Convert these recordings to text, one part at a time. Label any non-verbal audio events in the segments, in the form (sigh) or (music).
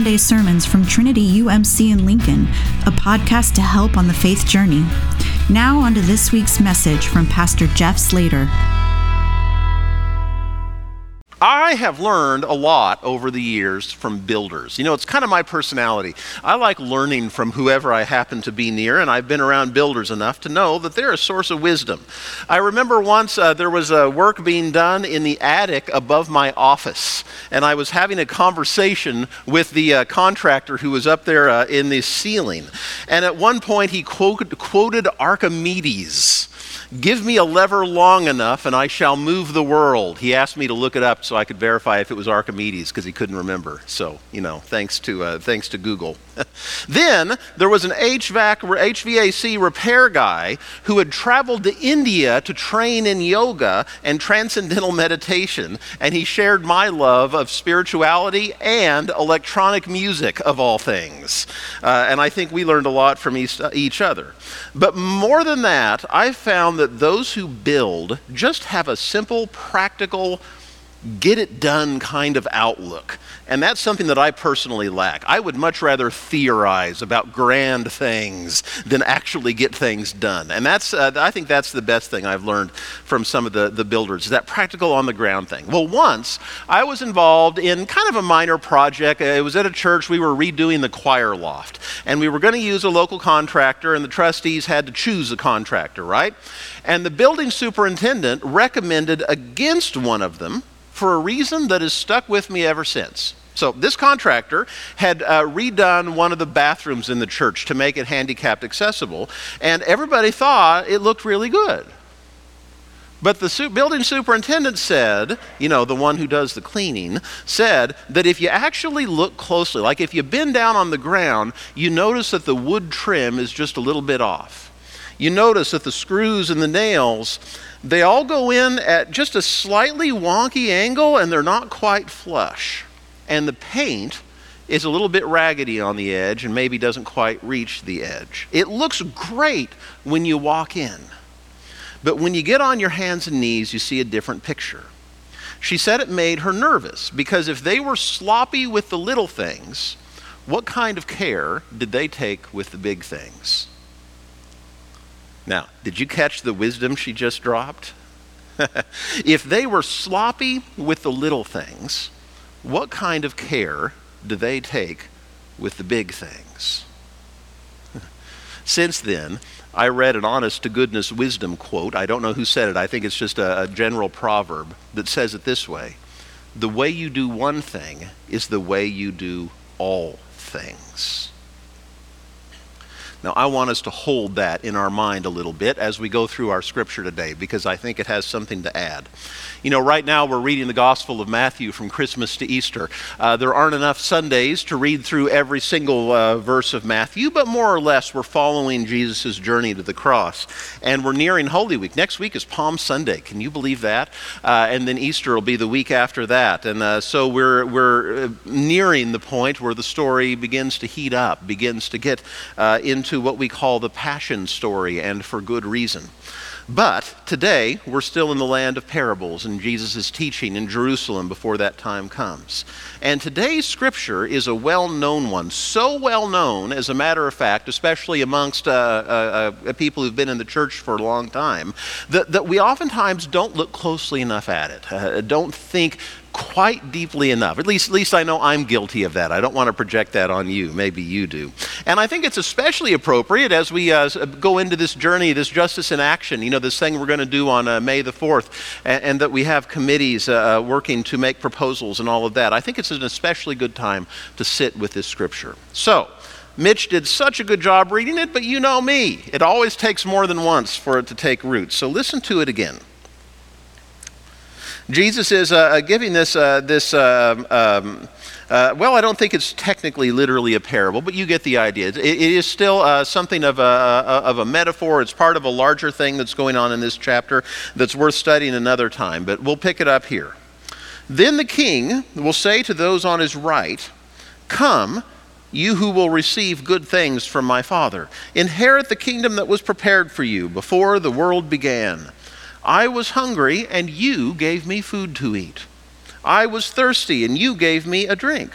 Sunday sermons from Trinity UMC in Lincoln, a podcast to help on the faith journey. Now, on to this week's message from Pastor Jeff Slater. I have learned a lot over the years from builders. You know, it's kind of my personality. I like learning from whoever I happen to be near, and I've been around builders enough to know that they're a source of wisdom. I remember once uh, there was a work being done in the attic above my office, and I was having a conversation with the uh, contractor who was up there uh, in the ceiling. And at one point, he quoted Archimedes. Give me a lever long enough and I shall move the world. He asked me to look it up so I could verify if it was Archimedes because he couldn't remember. So, you know, thanks to, uh, thanks to Google. (laughs) then there was an HVAC, HVAC repair guy who had traveled to India to train in yoga and transcendental (laughs) meditation, and he shared my love of spirituality and electronic music, of all things. Uh, and I think we learned a lot from each, uh, each other. But more than that, I found that those who build just have a simple, practical, get it done kind of outlook. And that's something that I personally lack. I would much rather theorize about grand things than actually get things done. And that's, uh, I think that's the best thing I've learned from some of the, the builders, that practical on the ground thing. Well, once I was involved in kind of a minor project. It was at a church. We were redoing the choir loft. And we were going to use a local contractor, and the trustees had to choose a contractor, right? And the building superintendent recommended against one of them for a reason that has stuck with me ever since. So, this contractor had uh, redone one of the bathrooms in the church to make it handicapped accessible, and everybody thought it looked really good. But the su- building superintendent said, you know, the one who does the cleaning, said that if you actually look closely, like if you bend down on the ground, you notice that the wood trim is just a little bit off. You notice that the screws and the nails they all go in at just a slightly wonky angle and they're not quite flush. And the paint is a little bit raggedy on the edge and maybe doesn't quite reach the edge. It looks great when you walk in. But when you get on your hands and knees, you see a different picture. She said it made her nervous because if they were sloppy with the little things, what kind of care did they take with the big things? Now, did you catch the wisdom she just dropped? (laughs) if they were sloppy with the little things, what kind of care do they take with the big things? (laughs) Since then, I read an honest to goodness wisdom quote. I don't know who said it. I think it's just a, a, general proverb that says it this way The way you do one thing is the way you do all things. Now, I want us to hold that in our mind a little bit as we go through our scripture today because I think it has something to add. You know, right now we're reading the Gospel of Matthew from Christmas to Easter. Uh, there aren't enough Sundays to read through every single uh, verse of Matthew, but more or less we're following Jesus' journey to the cross. And we're nearing Holy Week. Next week is Palm Sunday. Can you believe that? Uh, and then Easter will be the week after that. And uh, so we're, we're uh, nearing the point where the story begins to heat up, begins to get uh, into what we call the Passion story, and for good reason. But today, we're still in the land of parables, and Jesus is teaching in Jerusalem before that time comes. And today's scripture is a well known one, so well known, as a matter of fact, especially amongst uh, uh, uh, people who've been in the church for a long time, that, that we oftentimes don't look closely enough at it, uh, don't think quite deeply enough. At least, at least I know I'm guilty of that. I don't want to project that on you. Maybe you do. And I think it's especially appropriate as we uh, go into this journey, this justice in action, you know, this thing we're going to do on uh, May the 4th, and, and, that we have committees uh, uh, working to make proposals and all of that. I think it's an especially good time to sit with this scripture. So, Mitch did such a good job reading it, but you know me. It always takes more than once for it to take root. So listen to it again. Jesus is uh, uh, giving this, uh, this um, um, uh, well, I don't think it's technically literally a parable, but you get the idea. it, it is still uh, something of a, of a metaphor. It's part of a larger thing that's going on in this chapter that's worth studying another time, but we'll pick it up here. Then the king will say to those on his right, Come, you who will receive good things from my Father. Inherit the kingdom that was prepared for you before the world began. I was hungry, and you gave me food to eat. I was thirsty, and you gave me a drink.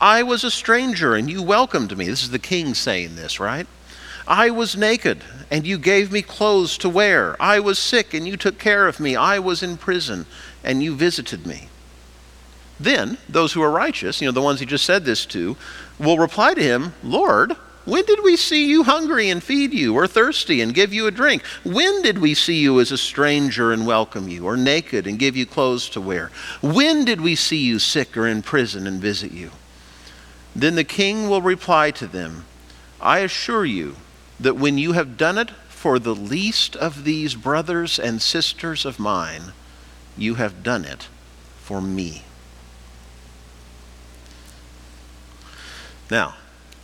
I was a stranger and you welcomed me. This is the king saying this, right? I was naked and you gave me clothes to wear. I was sick and you took care of me. I was in prison and you visited me. Then those who are righteous, you know, the ones he just said this to, will reply to him, Lord, when did we see you hungry and feed you, or thirsty and give you a drink? When did we see you as a stranger and welcome you, or naked and give you clothes to wear? When did we see you sick or in prison and visit you? Then the king will reply to them, I assure you that when you have done it for the least of these brothers and sisters of mine, you have done it for me. Now,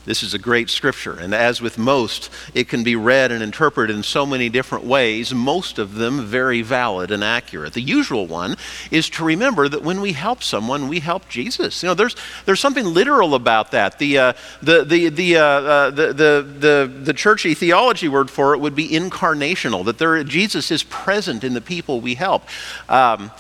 this is a great scripture, and as with most, it can be read and interpreted in so many different ways, most of them very valid and accurate. The usual one is to remember that when we help someone, we help Jesus. You know, there's, there's something literal about that. The, uh, the, the, the, uh, uh, the, the, the, the churchy theology word for it would be incarnational, that there, Jesus is present in the people we help. Um,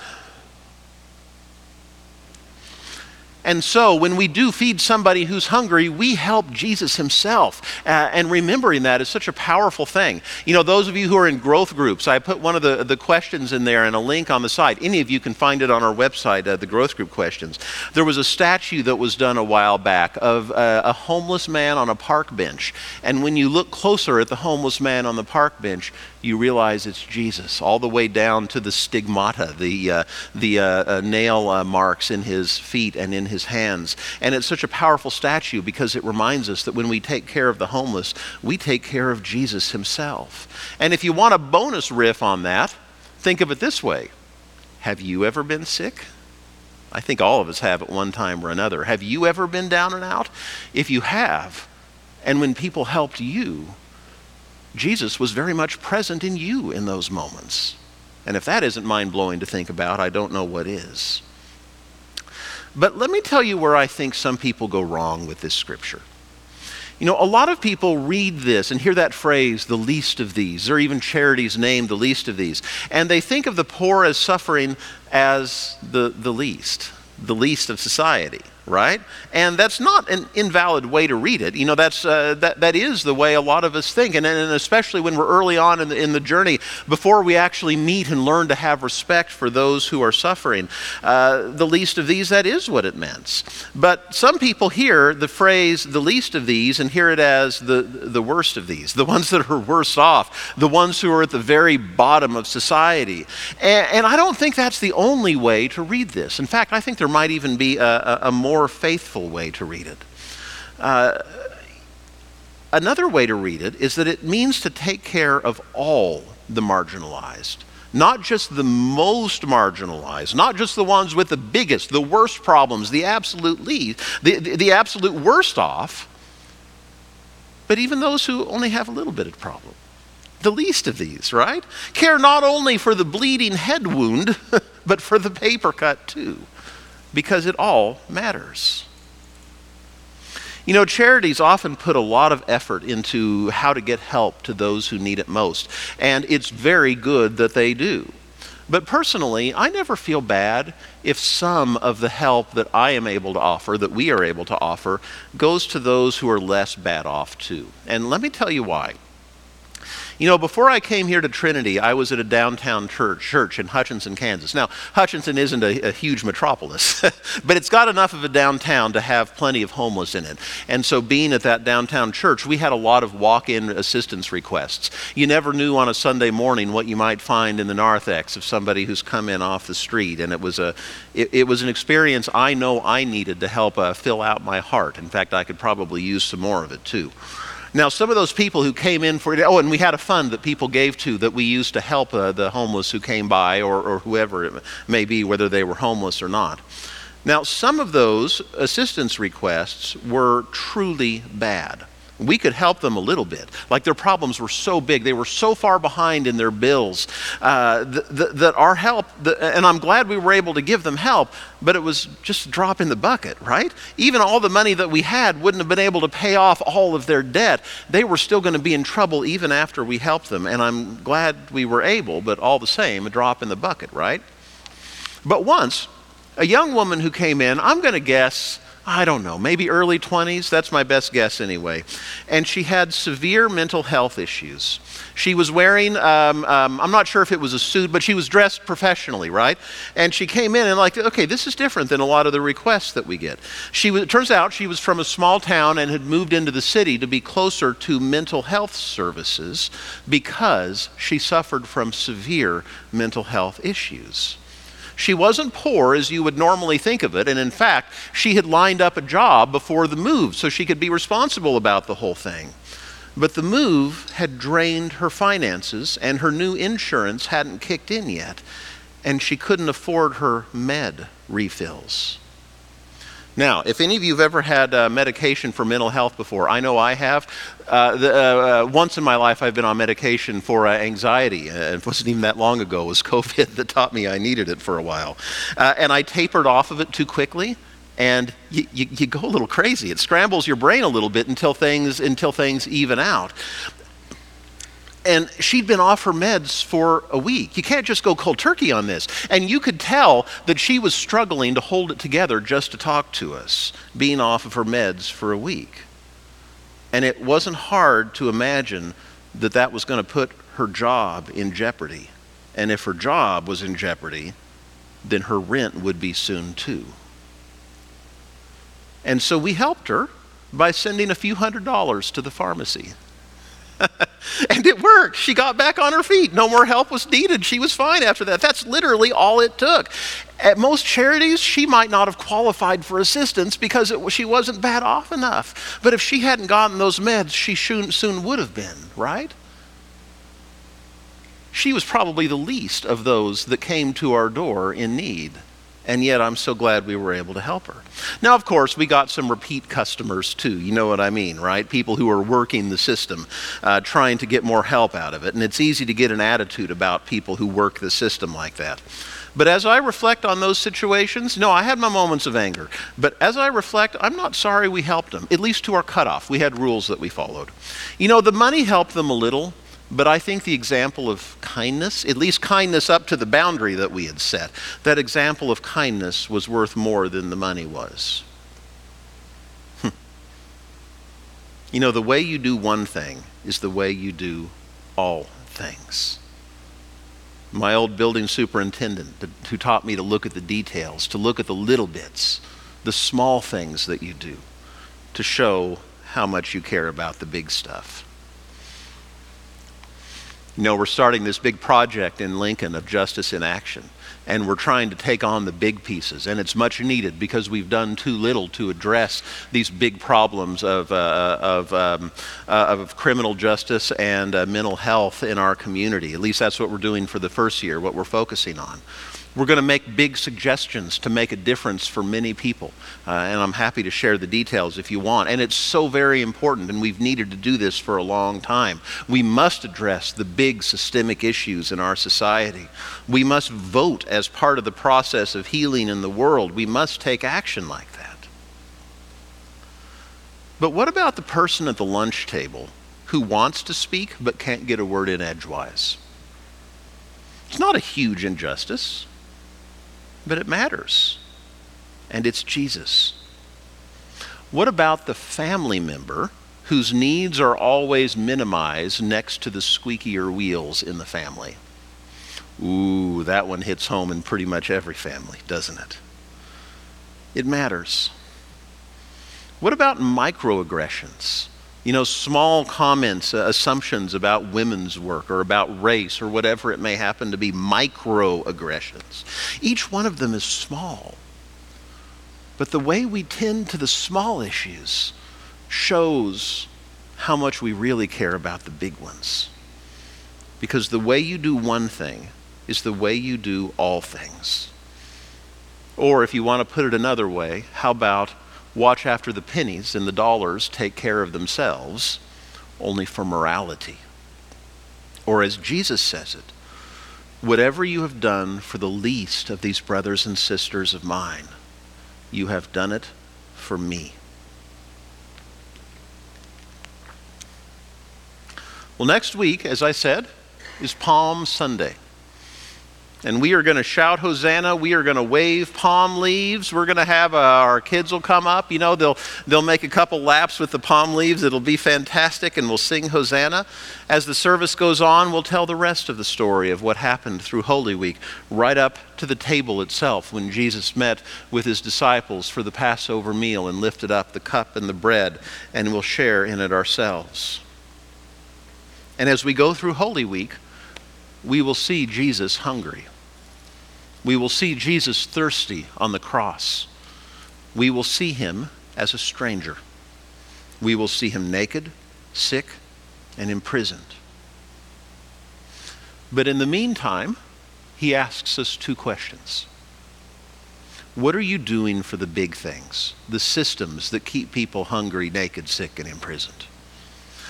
And so, when we do feed somebody who's hungry, we help Jesus himself. Uh, and remembering that is such a powerful thing. You know, those of you who are in growth groups, I put one of the, the questions in there and a link on the side. Any of you can find it on our website, uh, the growth group questions. There was a statue that was done a while back of uh, a homeless man on a park bench. And when you look closer at the homeless man on the park bench, you realize it's Jesus, all the way down to the stigmata, the, uh, the uh, uh, nail uh, marks in his feet and in his hands. And it's such a powerful statue because it reminds us that when we take care of the homeless, we take care of Jesus himself. And if you want a bonus riff on that, think of it this way Have you ever been sick? I think all of us have at one time or another. Have you ever been down and out? If you have, and when people helped you, Jesus was very much present in you in those moments. And if that isn't mind blowing to think about, I don't know what is. But let me tell you where I think some people go wrong with this scripture. You know, a lot of people read this and hear that phrase, the least of these, or even charities named the least of these, and they think of the poor as suffering as the, the least, the least of society right? And that's not an invalid way to read it. You know, that's, uh, that, that is the way a lot of us think. And, and especially when we're early on in the, in the journey, before we actually meet and learn to have respect for those who are suffering, uh, the least of these, that is what it means. But some people hear the phrase, the least of these, and hear it as the, the worst of these, the (laughs) ones that are worse off, the ones who are at the very bottom of society. And, and I don't think that's the only way to read this. In fact, I think there might even be a, a, a more more faithful way to read it. Uh, another way to read it is that it means to take care of all the marginalized. Not just the most marginalized, not just the ones with the biggest, the worst problems, the absolute least, the, the, the absolute worst off, but even those who only have a little bit of problem the least of these, right? Care not only for the bleeding head wound, (laughs) but for the paper cut too because it all matters. You know, charities often put a lot of effort into how to get help to those who need it most, and it's very good that they do. But personally, I never feel bad if some of the help that I am able to offer, that we are able to offer, goes to those who are less bad off too. And let me tell you why. You know, before I came here to Trinity, I was at a downtown church, church in Hutchinson, Kansas. Now, Hutchinson isn't a, a huge metropolis, (laughs) but it's got enough of a downtown to have plenty of homeless in it. And so, being at that downtown church, we had a lot of walk in assistance requests. You never knew on a Sunday morning what you might find in the narthex of somebody who's come in off the street. And it was, a, it, it was an experience I know I needed to help uh, fill out my heart. In fact, I could probably use some more of it too. Now, some of those people who came in for it, oh, and we had a fund that people gave to that we used to help uh, the homeless who came by or, or whoever it may be, whether they were homeless or not. Now, some of those assistance requests were truly bad we could help them a little bit. Like their problems were so big, they were so far behind in their bills uh, th- th- that our help, and I'm glad we were able to give them help, but it was just a drop in the bucket, right? Even all the money that we had wouldn't have been able to pay off all of their debt. They were still going to be in trouble even after we helped them, and I'm glad we were able, but all the same, a drop in the bucket, right? But once, a young woman who came in, I'm going to guess I don't know, maybe early 20s. That's my best guess anyway. And she had severe mental health issues. She was wearing, um, um, I'm not sure if it was a suit, but she was dressed professionally, right? And she came in and, like, okay, this is different than a lot of the requests that we get. She was, it turns out she was from a small town and had moved into the city to be closer to mental health services because she suffered from severe mental health issues. She wasn't poor as you would normally think of it, and in fact, she had lined up a job before the move so she could be responsible about the whole thing. But the move had drained her finances, and her new insurance hadn't kicked in yet, and she couldn't afford her med refills. Now, if any of you have ever had uh, medication for mental health before, I know I have. Uh, the, uh, uh once in my life, I've been on medication for uh, anxiety. Uh, it wasn't even that long ago. It was (laughs) COVID that taught me I needed it for a while. and I tapered off of it too quickly, and you, you, you go a little crazy. It scrambles your brain a little bit until things, until things even out and she'd been off her meds for a week. You can't just go cold turkey on this. And you could tell that she was struggling to hold it together just to talk to us, being off of her meds for a week. And it wasn't hard to imagine that that was going to put her job in jeopardy. And if her job was in jeopardy, then her rent would be soon too. And so we helped her by sending a few hundred dollars to the pharmacy. (laughs) (laughs) and it worked. She got back on her feet. No more help was needed. She was fine after that. That's literally all it took. At most charities, she might not have qualified for assistance because it, she wasn't bad off enough. But if she hadn't gotten those meds, she soon, soon would have been, right? She was probably the least of those that came to our door in need and yet I'm so glad we were able to help her. Now, of course, we got some repeat customers too. You know what I mean, right? People who are working the system, uh, trying to get more help out of it. And it's easy to get an attitude about people who work the system like that. But as I reflect on those situations, no, I had my moments of anger. But as I reflect, I'm not sorry we helped them, at least to our cutoff. We had rules that we followed. You know, the money helped them a little, but I think the example of kindness, at least kindness up to the boundary that we had set, that example of kindness was worth more than the money was. Hmm. You know, the way you do one thing is the way you do all things. My old building superintendent, who taught me to look at the details, to look at the little bits, the small things that you do, to show how much you care about the big stuff. You know, we're starting this big project in Lincoln of Justice in Action, and we're trying to take on the big pieces, and it's much needed because we've done too little to address these big problems of, uh, of, um, uh, of criminal justice and uh, mental health in our community. At least that's what we're doing for the first year, what we're focusing on. We're going to make big suggestions to make a difference for many people. Uh, and I'm happy to share the details if you want. And it's so very important, and we've needed to do this for a long time. We must address the big systemic issues in our society. We must vote as part of the process of healing in the world. We must take action like that. But what about the person at the lunch table who wants to speak but can't get a word in edgewise? It's not a huge injustice but it matters. And it's Jesus. What about the family member whose needs are always minimized next to the squeakier wheels in the family? Ooh, that one hits home in pretty much every family, doesn't it? It matters. What about microaggressions? You know, small comments, uh, assumptions about women's work or about race or whatever it may happen to be, microaggressions. Each one of them is small. But the way we tend to the small issues shows how much we really care about the big ones. Because the way you do one thing is the way you do all things. Or if you want to put it another way, how about watch after the pennies and the dollars take care of themselves only for morality. Or as Jesus says it, whatever you have done for the least of these brothers and sisters of mine, you have done it for me. Well, next week, as I said, is Palm Sunday. And we are going to shout Hosanna. We are going to wave palm leaves. We're going to have uh, our kids will come up. You know, they'll, they'll make a couple laps with the palm leaves. It'll be fantastic, and we'll sing Hosanna. As the service goes on, we'll tell the rest of the story of what happened through Holy Week, right up to the table itself when Jesus met with his disciples for the Passover meal and lifted up the cup and the bread, and we'll share in it ourselves. And as we go through Holy Week, we will see Jesus hungry. We will see Jesus thirsty on the cross. We will see him as a stranger. We will see him naked, sick, and imprisoned. But in the meantime, he asks us two questions. What are you doing for the big things, the systems that keep people hungry, naked, sick, and imprisoned?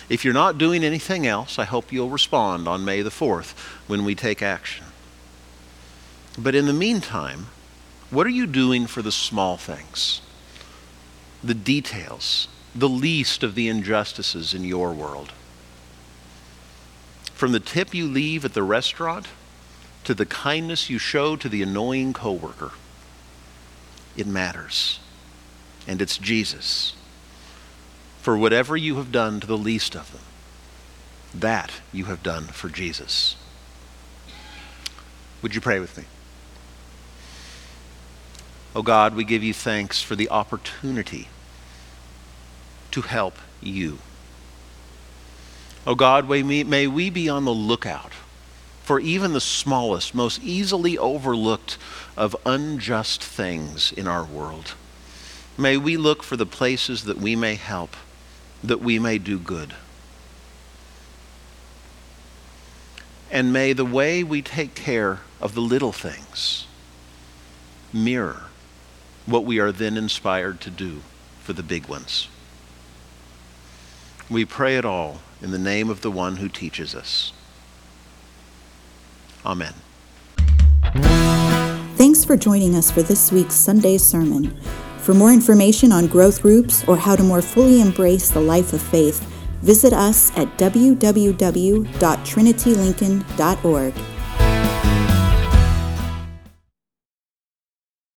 If you're not doing anything else, I hope you'll respond on May the 4th when we take action. But in the meantime, what are you doing for the small things? The details, the least of the injustices in your world. From the tip you leave at the restaurant to the kindness you show to the annoying coworker, it matters. And it's Jesus. For whatever you have done to the least of them, that you have done for Jesus. Would you pray with me? Oh God, we give you thanks for the opportunity to help you. Oh God, may we be on the lookout for even the smallest, most easily overlooked of unjust things in our world. May we look for the places that we may help, that we may do good. And may the way we take care of the little things mirror what we are then inspired to do for the big ones. We pray it all in the name of the one who teaches us. Amen. Thanks for joining us for this week's Sunday sermon. For more information on growth groups or how to more fully embrace the life of faith, visit us at www.trinitylincoln.org.